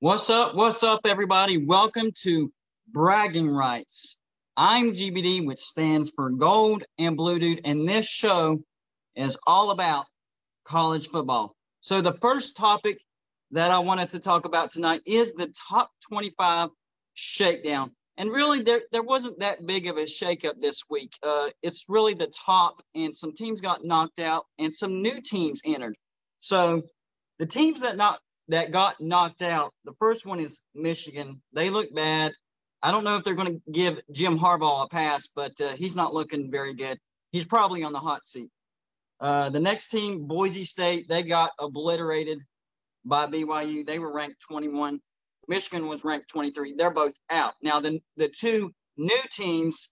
What's up? What's up, everybody? Welcome to Bragging Rights. I'm GBD, which stands for Gold and Blue Dude, and this show is all about college football. So, the first topic that I wanted to talk about tonight is the top 25 shakedown. And really, there, there wasn't that big of a shakeup this week. Uh, it's really the top, and some teams got knocked out, and some new teams entered. So, the teams that not that got knocked out, the first one is Michigan. They look bad. I don't know if they're going to give Jim Harbaugh a pass, but uh, he's not looking very good. He's probably on the hot seat. Uh, the next team, Boise State, they got obliterated by BYU. They were ranked 21. Michigan was ranked 23. They're both out. Now, the, the two new teams,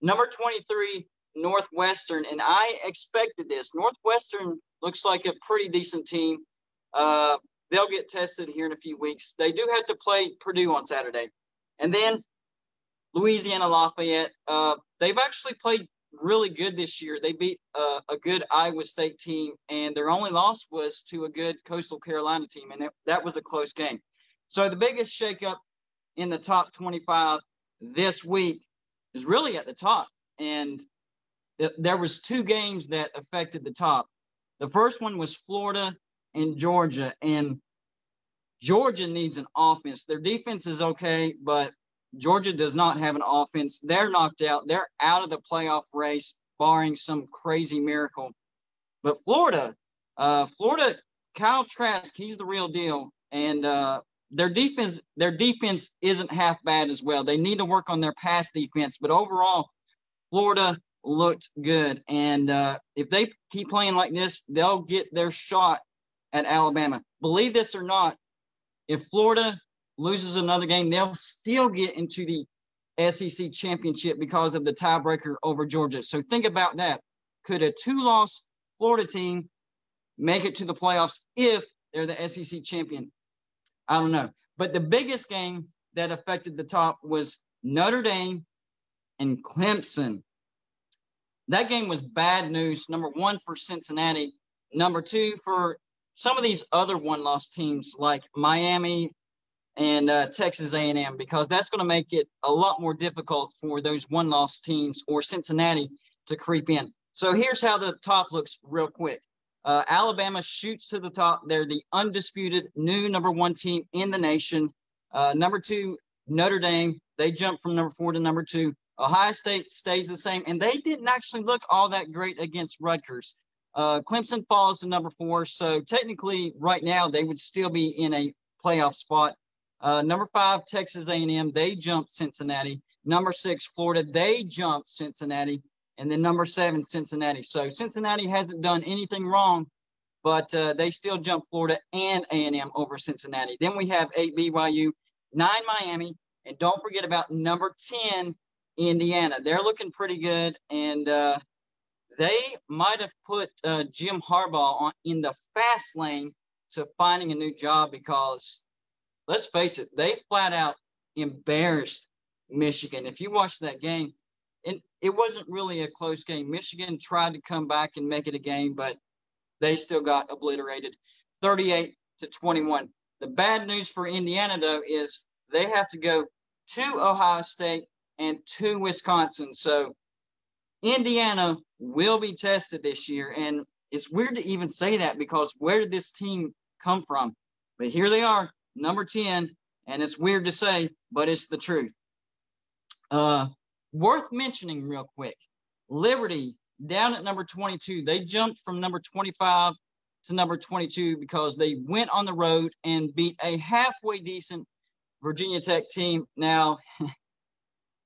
number 23, Northwestern, and I expected this. Northwestern looks like a pretty decent team. Uh, they'll get tested here in a few weeks. They do have to play Purdue on Saturday. And then Louisiana Lafayette, uh, they've actually played really good this year. They beat uh, a good Iowa State team, and their only loss was to a good Coastal Carolina team, and it, that was a close game. So the biggest shakeup in the top 25 this week is really at the top, and th- there was two games that affected the top. The first one was Florida and Georgia, and Georgia needs an offense. Their defense is okay, but Georgia does not have an offense. They're knocked out. They're out of the playoff race, barring some crazy miracle. But Florida, uh, Florida, Kyle Trask, he's the real deal, and uh, their defense, their defense isn't half bad as well. They need to work on their pass defense, but overall, Florida looked good. And uh, if they keep playing like this, they'll get their shot at Alabama. Believe this or not, if Florida loses another game, they'll still get into the SEC championship because of the tiebreaker over Georgia. So think about that. Could a two loss Florida team make it to the playoffs if they're the SEC champion? I don't know. But the biggest game that affected the top was Notre Dame and Clemson. That game was bad news. Number one for Cincinnati. Number two for some of these other one-loss teams like Miami and uh, Texas A&M because that's going to make it a lot more difficult for those one-loss teams or Cincinnati to creep in. So here's how the top looks real quick. Uh, Alabama shoots to the top. They're the undisputed new number one team in the nation. Uh, number two, Notre Dame. They jump from number four to number two. Ohio State stays the same, and they didn't actually look all that great against Rutgers. Uh, Clemson falls to number four, so technically, right now they would still be in a playoff spot. Uh, number five, Texas A&M, they jumped Cincinnati. Number six, Florida, they jumped Cincinnati, and then number seven, Cincinnati. So Cincinnati hasn't done anything wrong, but uh, they still jumped Florida and A&M over Cincinnati. Then we have eight BYU, nine Miami, and don't forget about number ten, Indiana. They're looking pretty good, and uh, they might have put uh, Jim Harbaugh on in the fast lane to finding a new job because let's face it, they flat out embarrassed Michigan. If you watch that game, and it wasn't really a close game. Michigan tried to come back and make it a game, but they still got obliterated 38 to 21. The bad news for Indiana, though, is they have to go to Ohio State and to Wisconsin. So Indiana will be tested this year. And it's weird to even say that because where did this team come from? But here they are, number 10. And it's weird to say, but it's the truth. Uh, worth mentioning real quick Liberty down at number 22. They jumped from number 25 to number 22 because they went on the road and beat a halfway decent Virginia Tech team. Now,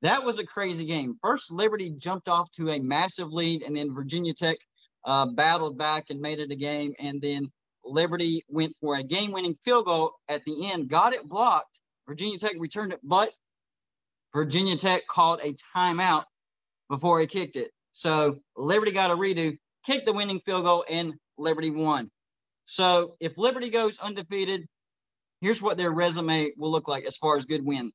that was a crazy game. First, Liberty jumped off to a massive lead, and then Virginia Tech uh, battled back and made it a game. And then Liberty went for a game winning field goal at the end, got it blocked. Virginia Tech returned it, but Virginia Tech called a timeout before he kicked it. So Liberty got a redo, kicked the winning field goal, and Liberty won. So if Liberty goes undefeated, here's what their resume will look like as far as good win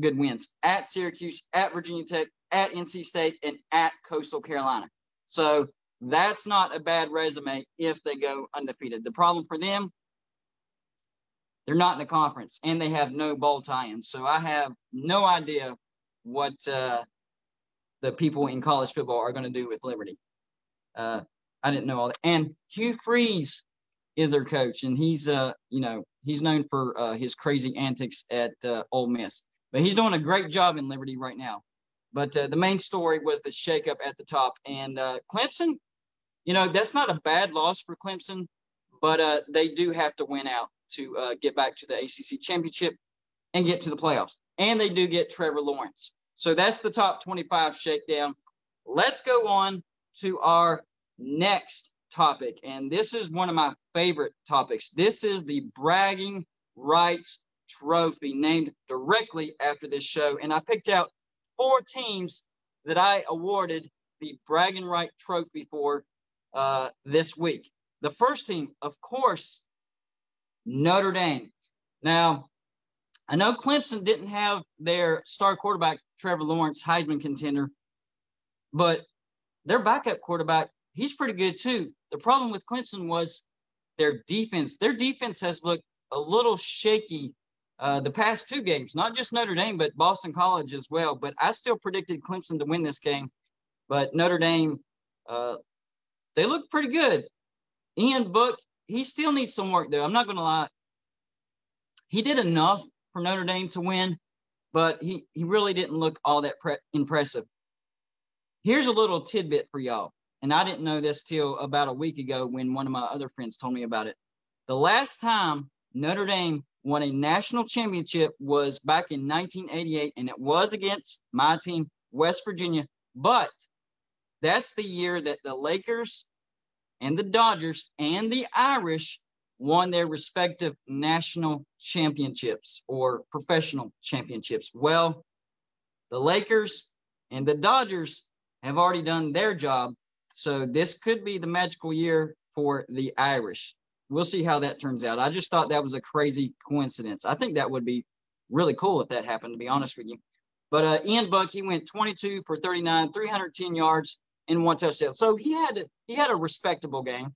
good wins at Syracuse, at Virginia Tech, at NC State, and at Coastal Carolina. So that's not a bad resume if they go undefeated. The problem for them, they're not in the conference and they have no bowl tie-ins. So I have no idea what uh, the people in college football are going to do with Liberty. Uh, I didn't know all that. And Hugh Freeze is their coach, and he's uh you know he's known for uh, his crazy antics at uh, Ole Miss, but he's doing a great job in Liberty right now. But uh, the main story was the shakeup at the top, and uh, Clemson. You know that's not a bad loss for Clemson, but uh, they do have to win out to uh, get back to the ACC championship and get to the playoffs. And they do get Trevor Lawrence. So that's the top 25 shakedown. Let's go on to our next topic. And this is one of my favorite topics. This is the bragging rights trophy named directly after this show. And I picked out four teams that I awarded the bragging right trophy for uh, this week. The first team, of course, Notre Dame. Now, I know Clemson didn't have their star quarterback, Trevor Lawrence, Heisman contender, but their backup quarterback, he's pretty good too. The problem with Clemson was their defense. Their defense has looked a little shaky uh, the past two games, not just Notre Dame, but Boston College as well. But I still predicted Clemson to win this game. But Notre Dame, uh, they look pretty good. Ian Book, he still needs some work though. I'm not going to lie. He did enough for Notre Dame to win, but he, he really didn't look all that pre- impressive. Here's a little tidbit for y'all. And I didn't know this till about a week ago when one of my other friends told me about it. The last time Notre Dame won a national championship was back in 1988, and it was against my team, West Virginia. But that's the year that the Lakers and the Dodgers and the Irish won their respective national championships or professional championships. Well, the Lakers and the Dodgers have already done their job. So this could be the magical year for the Irish. We'll see how that turns out. I just thought that was a crazy coincidence. I think that would be really cool if that happened, to be honest with you. But uh, Ian Book, he went 22 for 39, 310 yards, and one touchdown. So he had he had a respectable game.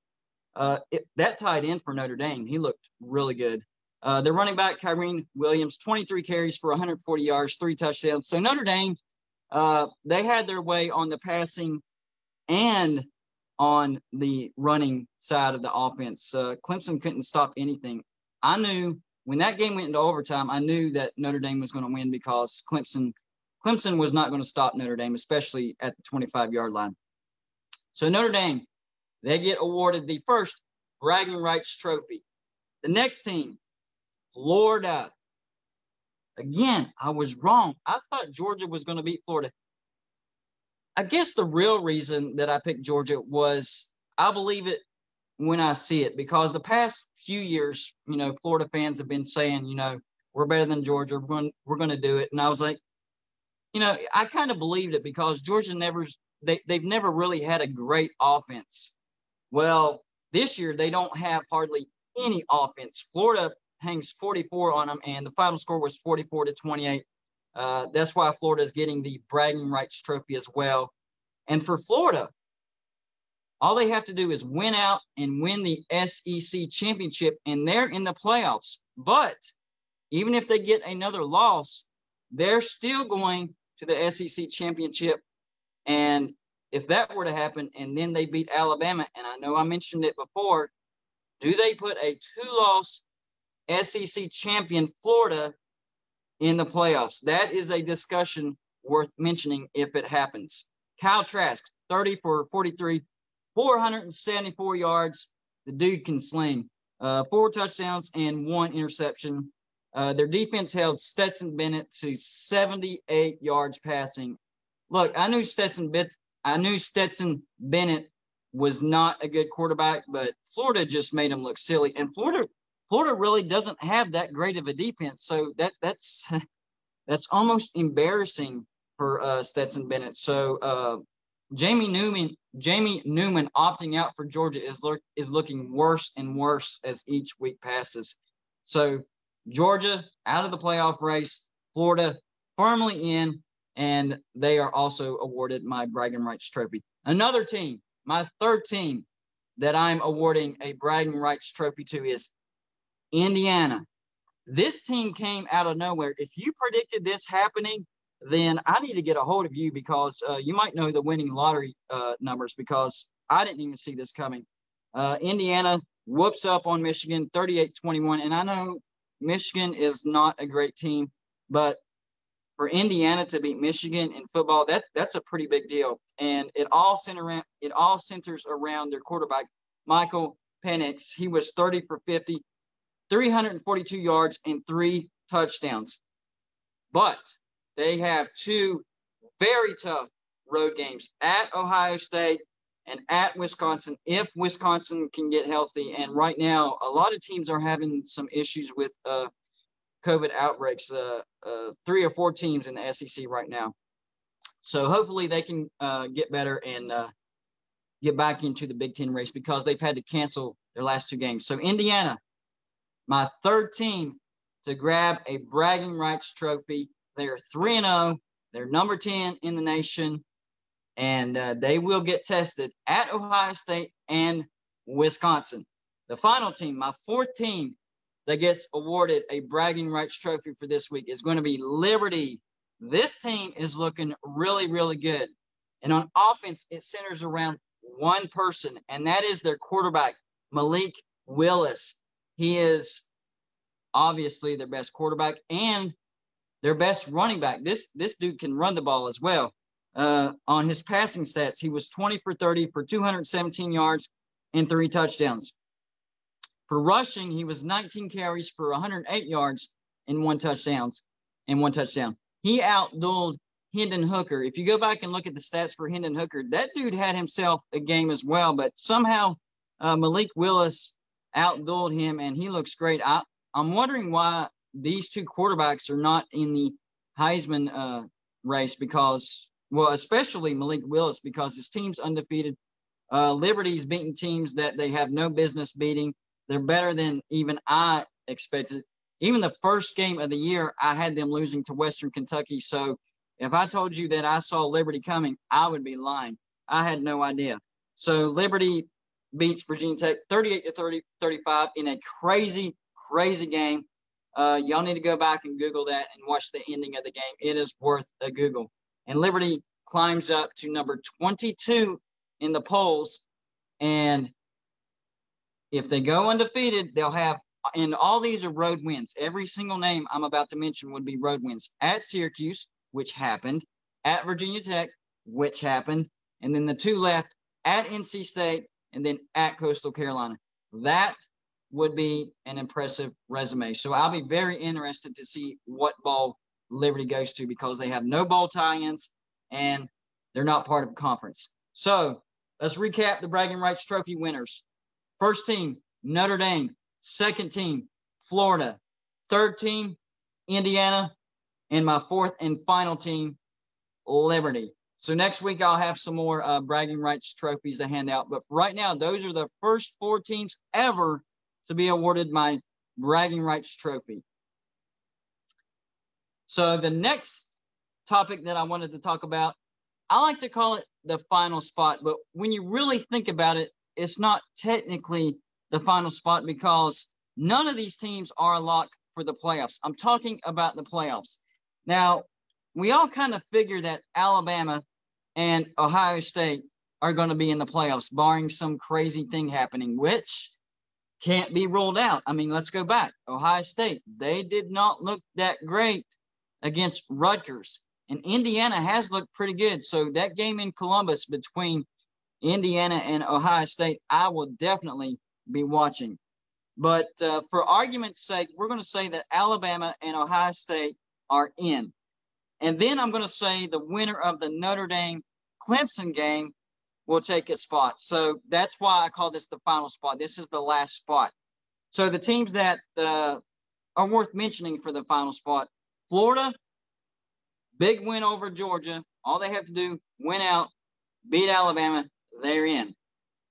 Uh, it, that tied in for Notre Dame. He looked really good. Uh, the running back Kyren Williams, 23 carries for 140 yards, three touchdowns. So Notre Dame, uh, they had their way on the passing and on the running side of the offense. Uh, Clemson couldn't stop anything. I knew when that game went into overtime, I knew that Notre Dame was going to win because Clemson Clemson was not going to stop Notre Dame, especially at the 25 yard line. So Notre Dame, they get awarded the first bragging rights trophy. The next team, Florida. Again, I was wrong. I thought Georgia was going to beat Florida. I guess the real reason that I picked Georgia was I believe it when I see it because the past few years, you know, Florida fans have been saying, you know, we're better than Georgia. We're going, to do it. And I was like, you know, I kind of believed it because Georgia never they they've never really had a great offense. Well, this year they don't have hardly any offense. Florida hangs 44 on them, and the final score was 44 to 28. Uh, that's why Florida is getting the bragging rights trophy as well. And for Florida, all they have to do is win out and win the SEC championship, and they're in the playoffs. But even if they get another loss, they're still going to the SEC championship. And if that were to happen and then they beat Alabama, and I know I mentioned it before, do they put a two loss SEC champion Florida in the playoffs? That is a discussion worth mentioning if it happens. Kyle Trask, 30 for 43, 474 yards. The dude can sling. Uh, four touchdowns and one interception. Uh, their defense held Stetson Bennett to 78 yards passing. Look, I knew Stetson Bennett, I knew Stetson Bennett was not a good quarterback, but Florida just made him look silly. And Florida, Florida really doesn't have that great of a defense, so that that's that's almost embarrassing for uh, Stetson Bennett. So uh, Jamie Newman, Jamie Newman opting out for Georgia is look, is looking worse and worse as each week passes. So Georgia out of the playoff race, Florida firmly in, and they are also awarded my bragging rights trophy. Another team, my third team that I'm awarding a bragging rights trophy to is Indiana. This team came out of nowhere. If you predicted this happening, then I need to get a hold of you because uh, you might know the winning lottery uh, numbers because I didn't even see this coming. Uh, Indiana whoops up on Michigan 38 21. And I know Michigan is not a great team, but for Indiana to beat Michigan in football, that that's a pretty big deal. And it all center it all centers around their quarterback, Michael Penix. He was 30 for 50, 342 yards and three touchdowns. But they have two very tough road games at Ohio State and at Wisconsin if Wisconsin can get healthy. And right now, a lot of teams are having some issues with uh, COVID outbreaks. Uh, uh, three or four teams in the SEC right now. So hopefully they can uh, get better and uh, get back into the Big Ten race because they've had to cancel their last two games. So Indiana, my third team to grab a bragging rights trophy. They are three and zero. Oh. They're number ten in the nation, and uh, they will get tested at Ohio State and Wisconsin. The final team, my fourth team, that gets awarded a bragging rights trophy for this week is going to be Liberty. This team is looking really, really good. And on offense, it centers around one person, and that is their quarterback, Malik Willis. He is obviously their best quarterback and their best running back. This this dude can run the ball as well. Uh, on his passing stats, he was 20 for 30 for 217 yards and three touchdowns. For rushing, he was 19 carries for 108 yards and one touchdowns and one touchdown. He outdueled Hendon Hooker. If you go back and look at the stats for Hendon Hooker, that dude had himself a game as well, but somehow uh, Malik Willis outdueled him and he looks great. I, I'm wondering why these two quarterbacks are not in the Heisman uh, race because, well, especially Malik Willis because his team's undefeated. Uh, Liberty's beating teams that they have no business beating. They're better than even I expected. Even the first game of the year, I had them losing to Western Kentucky. So if I told you that I saw Liberty coming, I would be lying. I had no idea. So Liberty beats Virginia Tech 38 to 30, 35 in a crazy, crazy game. Uh, y'all need to go back and Google that and watch the ending of the game. It is worth a Google. And Liberty climbs up to number 22 in the polls. And if they go undefeated, they'll have, and all these are road wins. Every single name I'm about to mention would be road wins at Syracuse, which happened, at Virginia Tech, which happened, and then the two left at NC State and then at Coastal Carolina. That would be an impressive resume. So I'll be very interested to see what ball Liberty goes to because they have no ball tie-ins and they're not part of a conference. So let's recap the bragging rights trophy winners. First team, Notre Dame. Second team, Florida. Third team, Indiana. And my fourth and final team, Liberty. So next week I'll have some more uh, bragging rights trophies to hand out. But right now, those are the first four teams ever to be awarded my bragging rights trophy. So the next topic that I wanted to talk about, I like to call it the final spot. But when you really think about it, it's not technically the final spot because none of these teams are a lock for the playoffs. I'm talking about the playoffs. Now, we all kind of figure that Alabama and Ohio State are going to be in the playoffs, barring some crazy thing happening, which can't be ruled out. I mean, let's go back. Ohio State, they did not look that great against Rutgers. And Indiana has looked pretty good. So that game in Columbus between Indiana and Ohio State, I will definitely be watching. But uh, for argument's sake, we're going to say that Alabama and Ohio State are in. And then I'm going to say the winner of the Notre Dame Clemson game will take its spot. So that's why I call this the final spot. This is the last spot. So the teams that uh, are worth mentioning for the final spot Florida, big win over Georgia. All they have to do, win out, beat Alabama, they're in.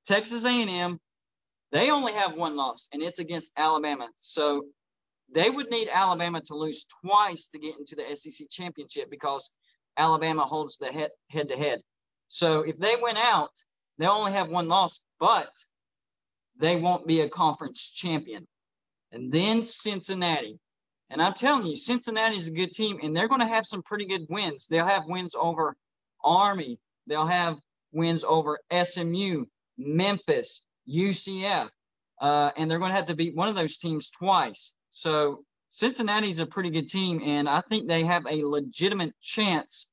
Texas A&M, they only have one loss, and it's against Alabama. So they would need Alabama to lose twice to get into the SEC championship because Alabama holds the head head to head. So if they win out, they only have one loss, but they won't be a conference champion. And then Cincinnati. And I'm telling you, Cincinnati is a good team, and they're going to have some pretty good wins. They'll have wins over Army. They'll have wins over SMU, Memphis, UCF, uh, and they're going to have to beat one of those teams twice. So Cincinnati's a pretty good team, and I think they have a legitimate chance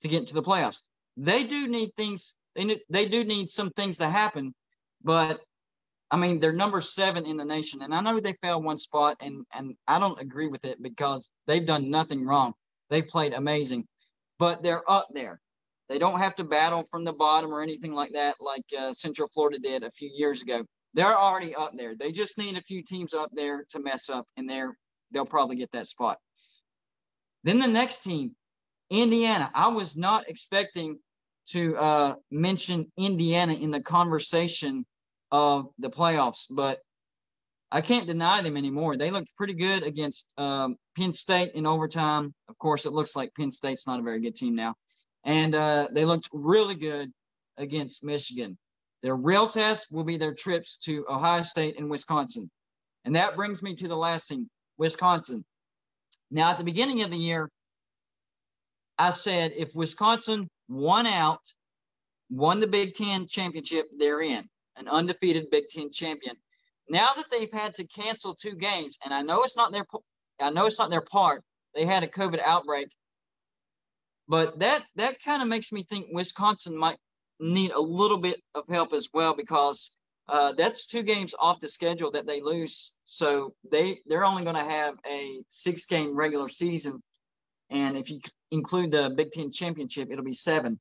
to get into the playoffs. They do need things. They they do need some things to happen, but I mean they're number seven in the nation, and I know they fell one spot, and and I don't agree with it because they've done nothing wrong. They've played amazing, but they're up there. They don't have to battle from the bottom or anything like that, like uh, Central Florida did a few years ago. They're already up there. They just need a few teams up there to mess up, and they're they'll probably get that spot. Then the next team, Indiana. I was not expecting to uh, mention Indiana in the conversation of the playoffs, but I can't deny them anymore. They looked pretty good against um, Penn State in overtime. Of course, it looks like Penn State's not a very good team now and uh, they looked really good against Michigan. Their real test will be their trips to Ohio State and Wisconsin. And that brings me to the last team, Wisconsin. Now, at the beginning of the year, I said if Wisconsin won out, won the Big Ten championship, they're in, an undefeated Big Ten champion. Now that they've had to cancel two games, and I know it's not their, I know it's not their part. They had a COVID outbreak but that that kind of makes me think Wisconsin might need a little bit of help as well because uh, that's two games off the schedule that they lose. So they they're only going to have a six game regular season, and if you include the Big Ten championship, it'll be seven.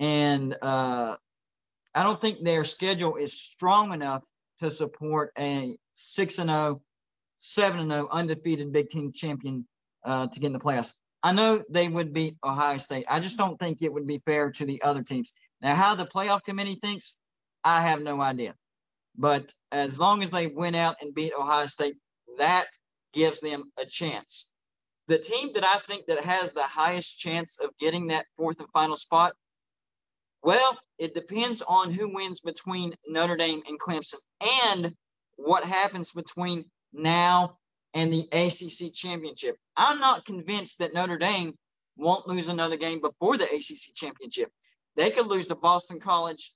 And uh, I don't think their schedule is strong enough to support a six and 0, 7 and 0 undefeated Big Ten champion uh, to get in the playoffs. I know they would beat Ohio State. I just don't think it would be fair to the other teams. Now, how the playoff committee thinks, I have no idea. But as long as they win out and beat Ohio State, that gives them a chance. The team that I think that has the highest chance of getting that fourth and final spot, well, it depends on who wins between Notre Dame and Clemson and what happens between now and the ACC championship. I'm not convinced that Notre Dame won't lose another game before the ACC championship. They could lose to Boston College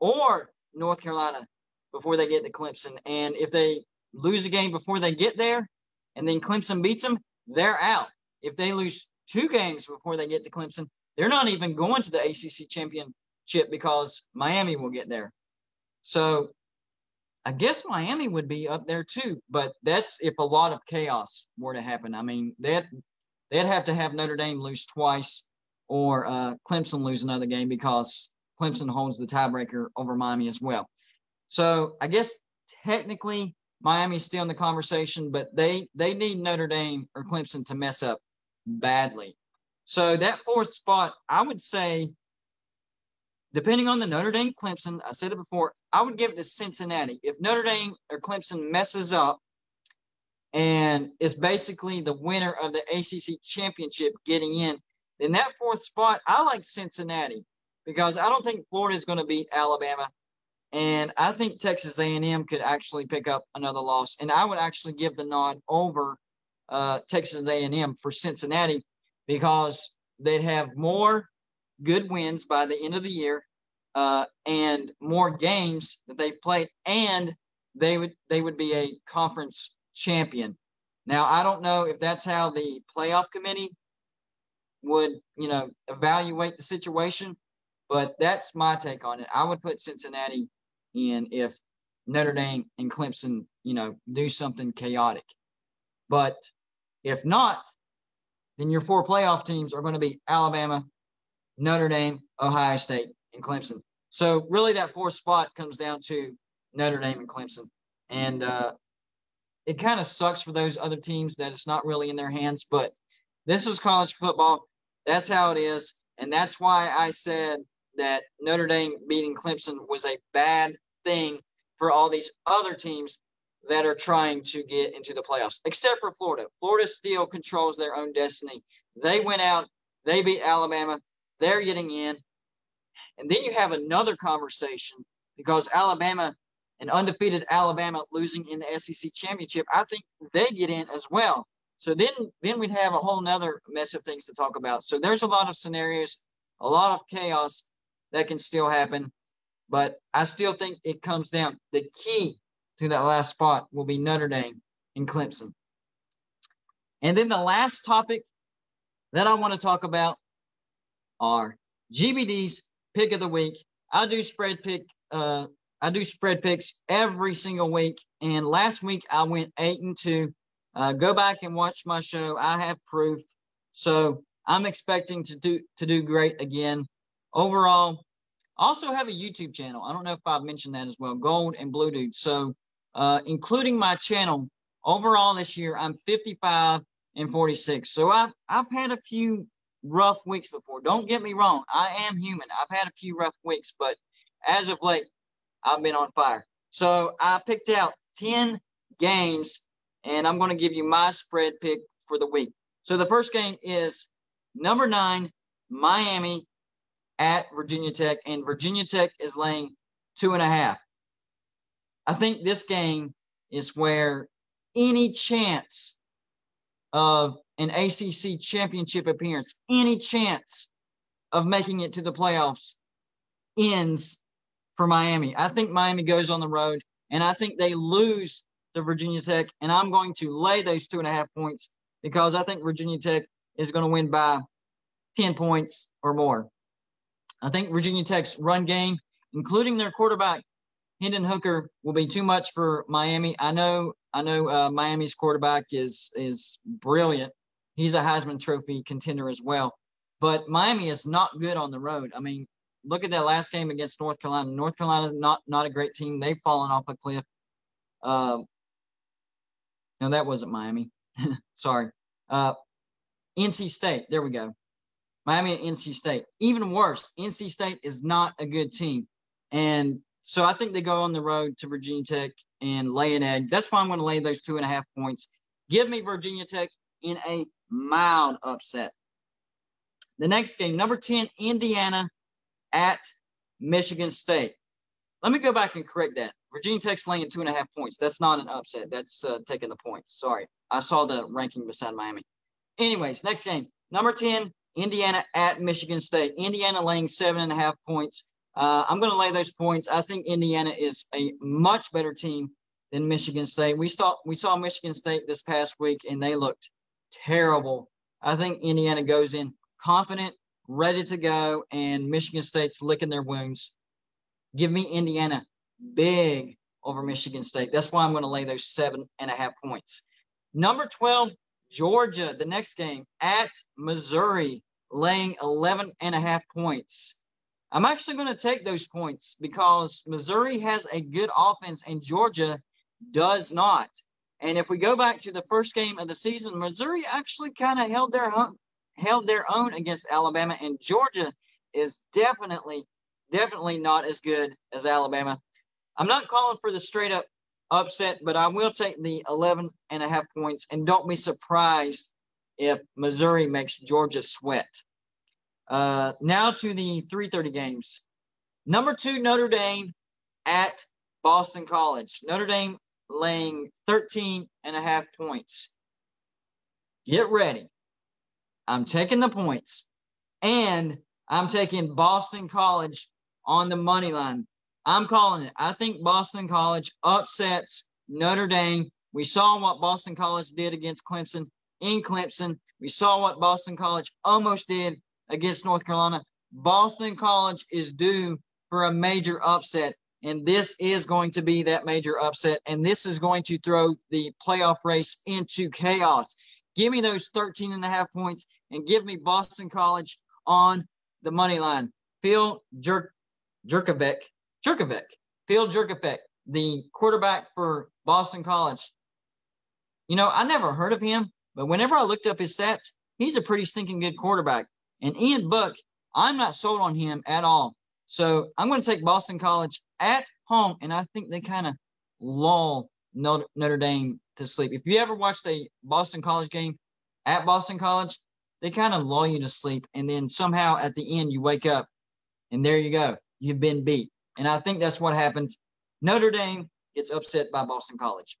or North Carolina before they get to Clemson. And if they lose a game before they get there and then Clemson beats them, they're out. If they lose two games before they get to Clemson, they're not even going to the ACC championship because Miami will get there. So I guess Miami would be up there too, but that's if a lot of chaos were to happen. I mean, they'd they'd have to have Notre Dame lose twice or uh, Clemson lose another game because Clemson holds the tiebreaker over Miami as well. So I guess technically Miami's still in the conversation, but they they need Notre Dame or Clemson to mess up badly. So that fourth spot, I would say depending on the Notre Dame Clemson, I said it before, I would give it to Cincinnati. If Notre Dame or Clemson messes up and is basically the winner of the ACC championship getting in, then that fourth spot, I like Cincinnati because I don't think Florida is going to beat Alabama. And I think Texas A&M could actually pick up another loss. And I would actually give the nod over uh, Texas A&M for Cincinnati because they'd have more good wins by the end of the year uh, and more games that they've played, and they would they would be a conference champion. Now I don't know if that's how the playoff committee would you know evaluate the situation, but that's my take on it. I would put Cincinnati in if Notre Dame and Clemson you know do something chaotic, but if not, then your four playoff teams are going to be Alabama, Notre Dame, Ohio State, and Clemson. So really, that fourth spot comes down to Notre Dame and Clemson, and uh, it kind of sucks for those other teams that it's not really in their hands. But this is college football. That's how it is, and that's why I said that Notre Dame beating Clemson was a bad thing for all these other teams that are trying to get into the playoffs, except for Florida. Florida still controls their own destiny. They went out, they beat Alabama, they're getting in. And then you have another conversation because Alabama, an undefeated Alabama losing in the SEC championship, I think they get in as well. So then, then we'd have a whole nother mess of things to talk about. So there's a lot of scenarios, a lot of chaos that can still happen. But I still think it comes down. The key to that last spot will be Notre Dame and Clemson. And then the last topic that I want to talk about are GBD's pick of the week. I do spread pick. Uh, I do spread picks every single week. And last week I went eight and two. Uh, go back and watch my show. I have proof. So I'm expecting to do to do great again. Overall, also have a YouTube channel. I don't know if I've mentioned that as well. Gold and Blue Dude. So uh, including my channel, overall this year I'm 55 and 46. So I've I've had a few rough weeks before. Don't get me wrong. I am human. I've had a few rough weeks, but as of late, I've been on fire. So I picked out 10 games and I'm going to give you my spread pick for the week. So the first game is number nine, Miami at Virginia Tech, and Virginia Tech is laying two and a half. I think this game is where any chance of an ACC championship appearance, any chance of making it to the playoffs ends for Miami. I think Miami goes on the road and I think they lose to Virginia Tech, and I'm going to lay those two and a half points because I think Virginia Tech is going to win by 10 points or more. I think Virginia Tech's run game, including their quarterback, Hendon Hooker, will be too much for Miami. I know, I know, uh, Miami's quarterback is is brilliant. He's a Heisman Trophy contender as well. But Miami is not good on the road. I mean, look at that last game against North Carolina. North Carolina is not not a great team. They've fallen off a cliff. Uh, no, that wasn't Miami. Sorry. Uh, NC State. There we go. Miami and NC State. Even worse, NC State is not a good team. And so I think they go on the road to Virginia Tech and lay an egg. That's why I'm going to lay those two and a half points. Give me Virginia Tech in a mild upset. The next game, number 10, Indiana at Michigan State. Let me go back and correct that. Virginia Tech's laying two and a half points. That's not an upset. That's uh, taking the points. Sorry. I saw the ranking beside Miami. Anyways, next game. Number 10, Indiana at Michigan State. Indiana laying seven and a half points. Uh, I'm going to lay those points. I think Indiana is a much better team than Michigan State. We saw we saw Michigan State this past week, and they looked terrible. I think Indiana goes in confident, ready to go, and Michigan State's licking their wounds. Give me Indiana big over Michigan State. That's why I'm going to lay those seven and a half points. Number 12, Georgia, the next game at Missouri, laying 11 and a half points. I'm actually going to take those points because Missouri has a good offense and Georgia does not. And if we go back to the first game of the season, Missouri actually kind of held their held their own against Alabama, and Georgia is definitely definitely not as good as Alabama. I'm not calling for the straight up upset, but I will take the 11 and a half points. And don't be surprised if Missouri makes Georgia sweat. Uh, now to the 3:30 games. Number two, Notre Dame at Boston College. Notre Dame laying 13 and a half points. Get ready. I'm taking the points, and I'm taking Boston College on the money line. I'm calling it. I think Boston College upsets Notre Dame. We saw what Boston College did against Clemson in Clemson. We saw what Boston College almost did against North Carolina. Boston College is due for a major upset, and this is going to be that major upset, and this is going to throw the playoff race into chaos. Give me those 13 and a half points and give me Boston College on the money line. Phil Jerk Jerkovic, Jurkovec, Phil Jurkovec, the quarterback for Boston College. You know, I never heard of him, but whenever I looked up his stats, he's a pretty stinking good quarterback. And Ian Book, I'm not sold on him at all. So I'm going to take Boston College at home, and I think they kind of lull Notre Dame to sleep. If you ever watched a Boston College game at Boston College, they kind of lull you to sleep, and then somehow at the end you wake up, and there you go, you've been beat. And I think that's what happens. Notre Dame gets upset by Boston College.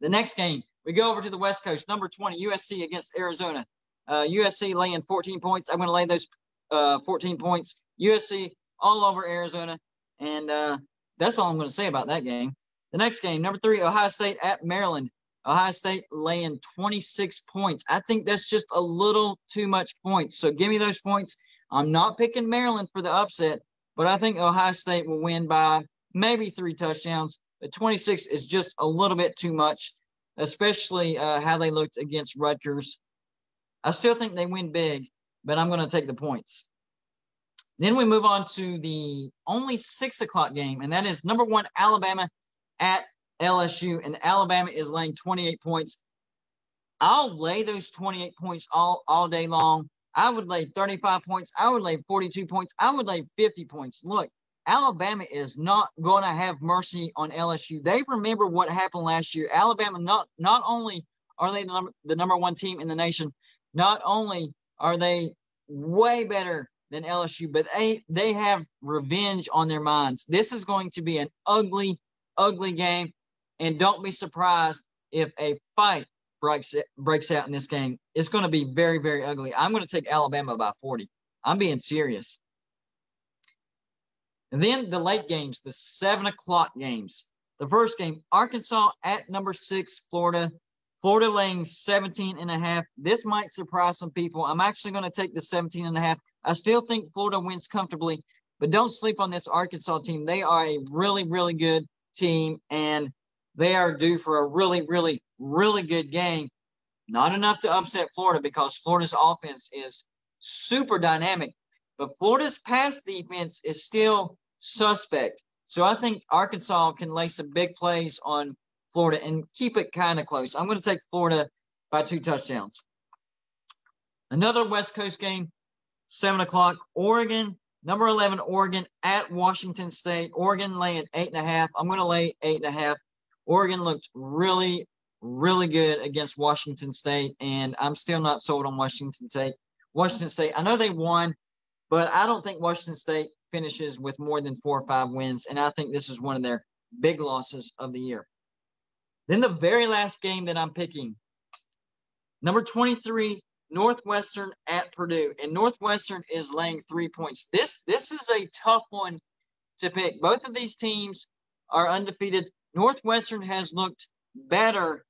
The next game, We go over to the West Coast. Number 20, USC against Arizona. Uh, USC laying 14 points. I'm going to lay those uh, 14 points. USC all over Arizona. And uh, that's all I'm going to say about that game. The next game, number three, Ohio State at Maryland. Ohio State laying 26 points. I think that's just a little too much points. So give me those points. I'm not picking Maryland for the upset, but I think Ohio State will win by maybe three touchdowns. But 26 is just a little bit too much, especially uh, how they looked against Rutgers. I still think they win big, but I'm going to take the points. Then we move on to the only six o'clock game, and that is number one Alabama at LSU, and Alabama is laying 28 points. I'll lay those 28 points all all day long. I would lay 35 points. I would lay 42 points. I would lay 50 points. Look, Alabama is not going to have mercy on LSU. They remember what happened last year. Alabama not not only are they the number, the number one team in the nation, not only are they way better than LSU, but they they have revenge on their minds. This is going to be an ugly, ugly game, and don't be surprised if a fight breaks breaks out in this game. It's going to be very, very ugly. I'm going to take Alabama by 40. I'm being serious. And then the late games, the seven o'clock games. The first game, Arkansas at number six, Florida. Florida laying 17 and a half. This might surprise some people. I'm actually going to take the 17 and a half. I still think Florida wins comfortably, but don't sleep on this Arkansas team. They are a really, really good team, and they are due for a really, really, really good game. Not enough to upset Florida because Florida's offense is super dynamic, but Florida's pass defense is still suspect. So I think Arkansas can lay some big plays on Florida and keep it kind of close. I'm going to take Florida by two touchdowns. Another West Coast game, seven o'clock. Oregon, number 11, Oregon at Washington State. Oregon laying eight and a half. I'm going to lay eight and a half. Oregon looked really, really good against Washington State, and I'm still not sold on Washington State. Washington State, I know they won, but I don't think Washington State finishes with more than four or five wins, and I think this is one of their big losses of the year. Then the very last game that I'm picking, number 23, Northwestern at Purdue, and Northwestern is laying three points. This this is a tough one to pick. Both of these teams are undefeated. Northwestern has looked better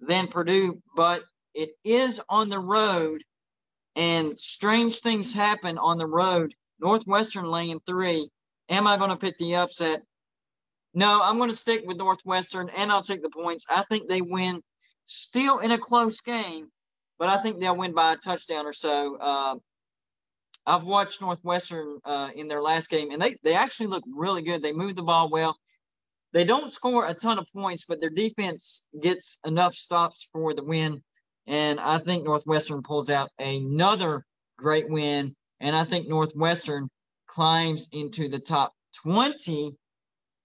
than Purdue, but it is on the road, and strange things happen on the road. Northwestern laying three. Am I going to pick the upset? No, I'm going to stick with Northwestern and I'll take the points. I think they win still in a close game, but I think they'll win by a touchdown or so. Uh, I've watched Northwestern uh, in their last game and they, they actually look really good. They move the ball well. They don't score a ton of points, but their defense gets enough stops for the win. And I think Northwestern pulls out another great win. And I think Northwestern climbs into the top 20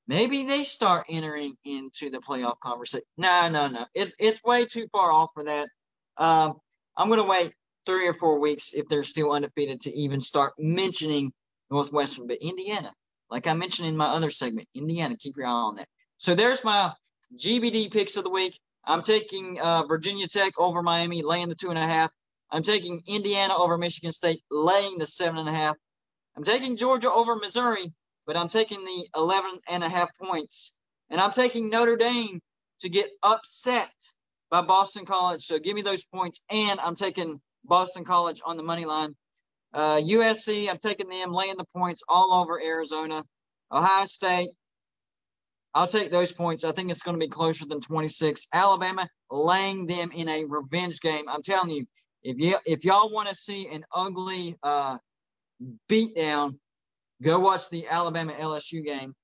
maybe they start entering into the playoff conversation. No, no, no. It's it's way too far off for that. Um, I'm to wait three or four weeks if they're still undefeated to even start mentioning Northwestern. But Indiana, like I mentioned in my other segment, Indiana, keep your eye on that. So there's my GBD picks of the week. I'm taking uh, Virginia Tech over Miami, laying the two and a half. I'm taking Indiana over Michigan State, laying the seven and a half. I'm taking Georgia over Missouri, but I'm taking the 11 and a half points. And I'm taking Notre Dame to get upset by Boston College. So give me those points. And I'm taking Boston College on the money line. Uh, USC, I'm taking them laying the points all over Arizona. Ohio State, I'll take those points. I think it's going to be closer than 26. Alabama laying them in a revenge game. I'm telling you, if you if y'all want to see an ugly uh, beatdown, Go watch the Alabama LSU game.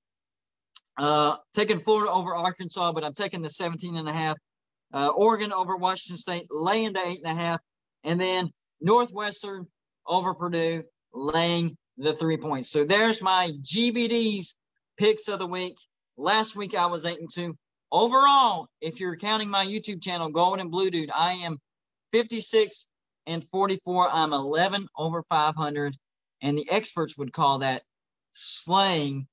Uh, taking Florida over Arkansas, but I'm taking the 17 and a half. Uh, Oregon over Washington State, laying the eight and a half, and then Northwestern over Purdue, laying the three points. So there's my GBD's picks of the week. Last week I was eight and two. Overall, if you're counting my YouTube channel, Gold and Blue Dude, I am 56 and 44. I'm 11 over 500, and the experts would call that slaying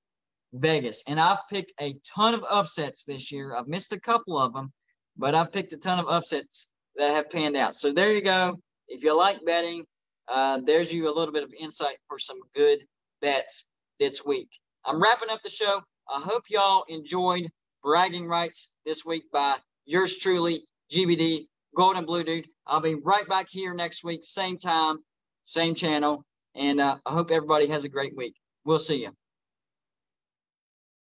Vegas. And I've picked a ton of upsets this year. I've missed a couple of them, but I've picked a ton of upsets that have panned out. So there you go. If you like betting, uh, there's you a little bit of insight for some good bets this week. I'm wrapping up the show. I hope y'all enjoyed bragging rights this week by yours truly, GBD, Gold and Blue Dude. I'll be right back here next week, same time, same channel. And uh, I hope everybody has a great week. We'll see you.